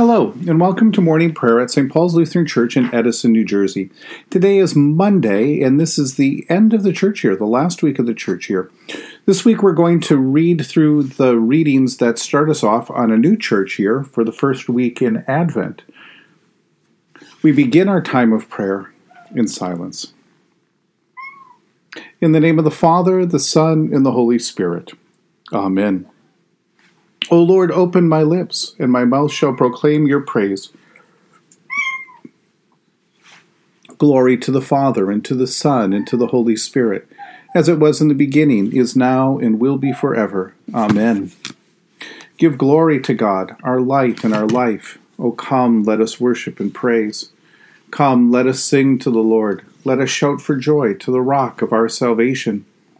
Hello, and welcome to morning prayer at St. Paul's Lutheran Church in Edison, New Jersey. Today is Monday, and this is the end of the church year, the last week of the church year. This week we're going to read through the readings that start us off on a new church year for the first week in Advent. We begin our time of prayer in silence. In the name of the Father, the Son, and the Holy Spirit. Amen. O Lord, open my lips, and my mouth shall proclaim your praise. Glory to the Father, and to the Son, and to the Holy Spirit, as it was in the beginning, is now, and will be forever. Amen. Give glory to God, our light and our life. O come, let us worship and praise. Come, let us sing to the Lord. Let us shout for joy to the rock of our salvation.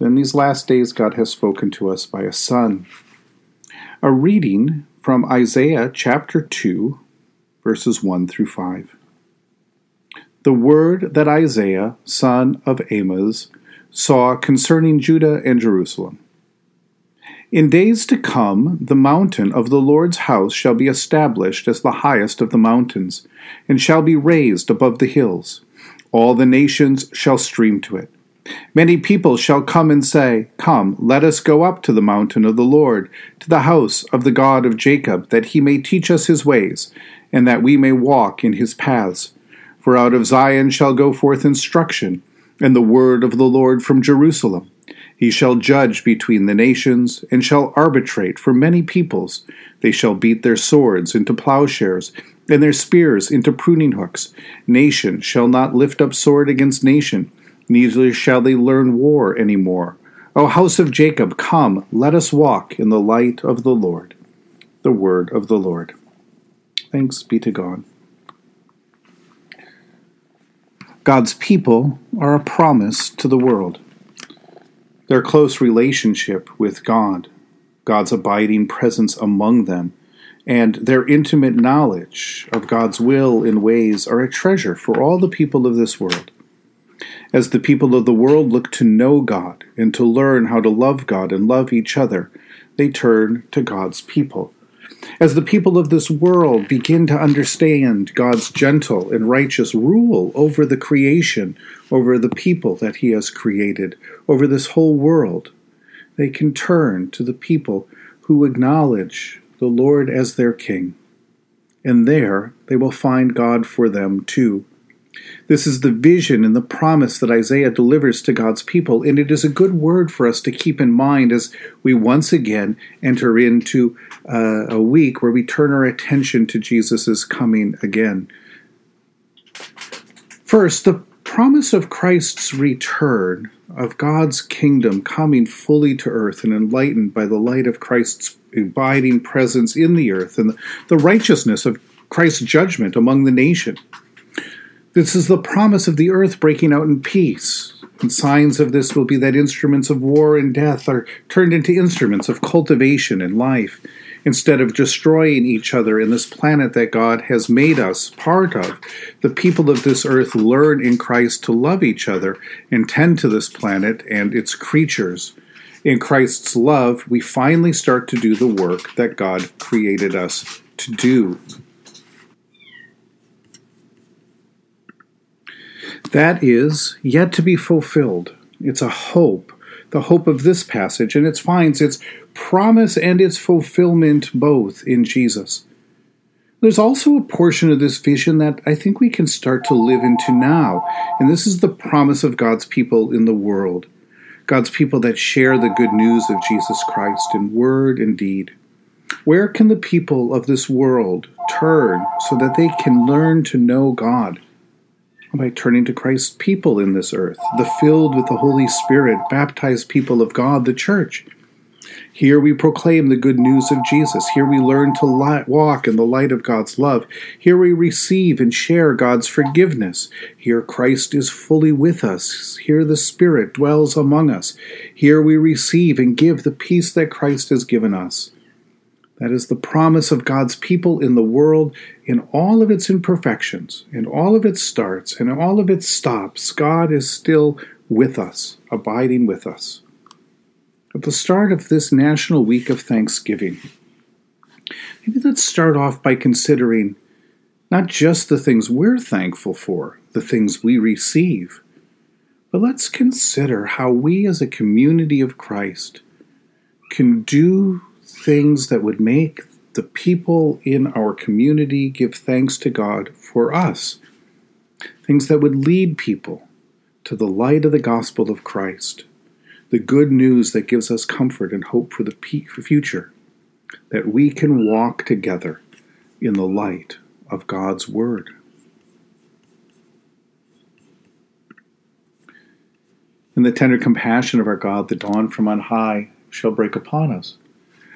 In these last days, God has spoken to us by a Son. A reading from Isaiah chapter 2, verses 1 through 5. The word that Isaiah, son of Amoz, saw concerning Judah and Jerusalem. In days to come, the mountain of the Lord's house shall be established as the highest of the mountains, and shall be raised above the hills. All the nations shall stream to it. Many people shall come and say, Come, let us go up to the mountain of the Lord, to the house of the God of Jacob, that he may teach us his ways, and that we may walk in his paths. For out of Zion shall go forth instruction, and the word of the Lord from Jerusalem. He shall judge between the nations, and shall arbitrate for many peoples. They shall beat their swords into plowshares, and their spears into pruning hooks. Nation shall not lift up sword against nation neither shall they learn war any more. O house of Jacob, come, let us walk in the light of the Lord. The word of the Lord. Thanks be to God. God's people are a promise to the world. Their close relationship with God, God's abiding presence among them, and their intimate knowledge of God's will and ways are a treasure for all the people of this world. As the people of the world look to know God and to learn how to love God and love each other, they turn to God's people. As the people of this world begin to understand God's gentle and righteous rule over the creation, over the people that He has created, over this whole world, they can turn to the people who acknowledge the Lord as their King. And there they will find God for them too. This is the vision and the promise that Isaiah delivers to God's people, and it is a good word for us to keep in mind as we once again enter into uh, a week where we turn our attention to Jesus' coming again. First, the promise of Christ's return, of God's kingdom coming fully to earth and enlightened by the light of Christ's abiding presence in the earth and the righteousness of Christ's judgment among the nation. This is the promise of the earth breaking out in peace. And signs of this will be that instruments of war and death are turned into instruments of cultivation and life. Instead of destroying each other in this planet that God has made us part of, the people of this earth learn in Christ to love each other and tend to this planet and its creatures. In Christ's love, we finally start to do the work that God created us to do. That is yet to be fulfilled. It's a hope, the hope of this passage, and it finds its promise and its fulfillment both in Jesus. There's also a portion of this vision that I think we can start to live into now, and this is the promise of God's people in the world. God's people that share the good news of Jesus Christ in word and deed. Where can the people of this world turn so that they can learn to know God? By turning to Christ's people in this earth, the filled with the Holy Spirit, baptized people of God, the church. Here we proclaim the good news of Jesus. Here we learn to walk in the light of God's love. Here we receive and share God's forgiveness. Here Christ is fully with us. Here the Spirit dwells among us. Here we receive and give the peace that Christ has given us. That is the promise of God's people in the world in all of its imperfections, in all of its starts, and in all of its stops. God is still with us, abiding with us at the start of this National Week of Thanksgiving. Maybe let's start off by considering not just the things we're thankful for, the things we receive, but let's consider how we as a community of Christ can do things that would make the people in our community give thanks to God for us. Things that would lead people to the light of the gospel of Christ the good news that gives us comfort and hope for the future, that we can walk together in the light of God's Word. In the tender compassion of our God, the dawn from on high shall break upon us.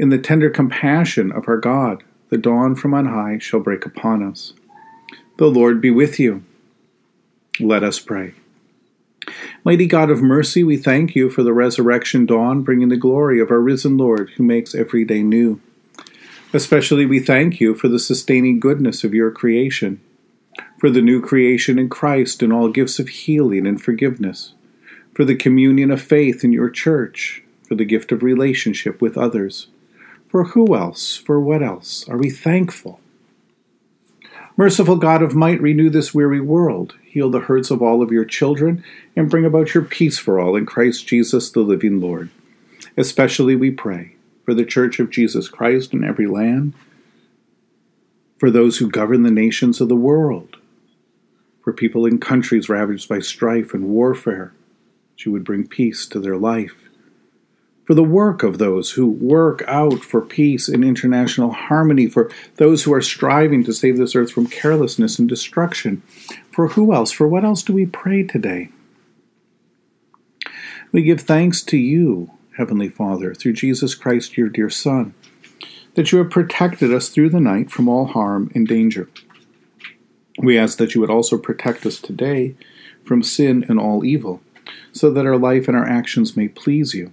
In the tender compassion of our God, the dawn from on high shall break upon us. The Lord be with you. Let us pray. Mighty God of mercy, we thank you for the resurrection dawn, bringing the glory of our risen Lord, who makes every day new. Especially we thank you for the sustaining goodness of your creation, for the new creation in Christ and all gifts of healing and forgiveness, for the communion of faith in your church, for the gift of relationship with others. For who else, for what else, are we thankful? Merciful God of might, renew this weary world heal the hurts of all of your children, and bring about your peace for all in Christ Jesus, the living Lord. Especially we pray for the Church of Jesus Christ in every land, for those who govern the nations of the world, for people in countries ravaged by strife and warfare, you would bring peace to their life for the work of those who work out for peace and international harmony, for those who are striving to save this earth from carelessness and destruction. For who else? For what else do we pray today? We give thanks to you, Heavenly Father, through Jesus Christ, your dear Son, that you have protected us through the night from all harm and danger. We ask that you would also protect us today from sin and all evil, so that our life and our actions may please you.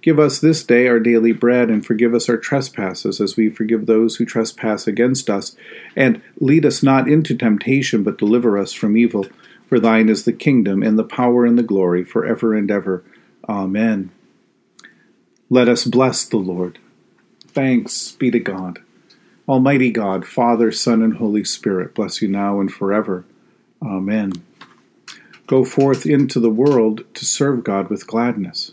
Give us this day our daily bread, and forgive us our trespasses, as we forgive those who trespass against us. And lead us not into temptation, but deliver us from evil. For thine is the kingdom, and the power, and the glory, for ever and ever. Amen. Let us bless the Lord. Thanks be to God. Almighty God, Father, Son, and Holy Spirit, bless you now and forever. Amen. Go forth into the world to serve God with gladness.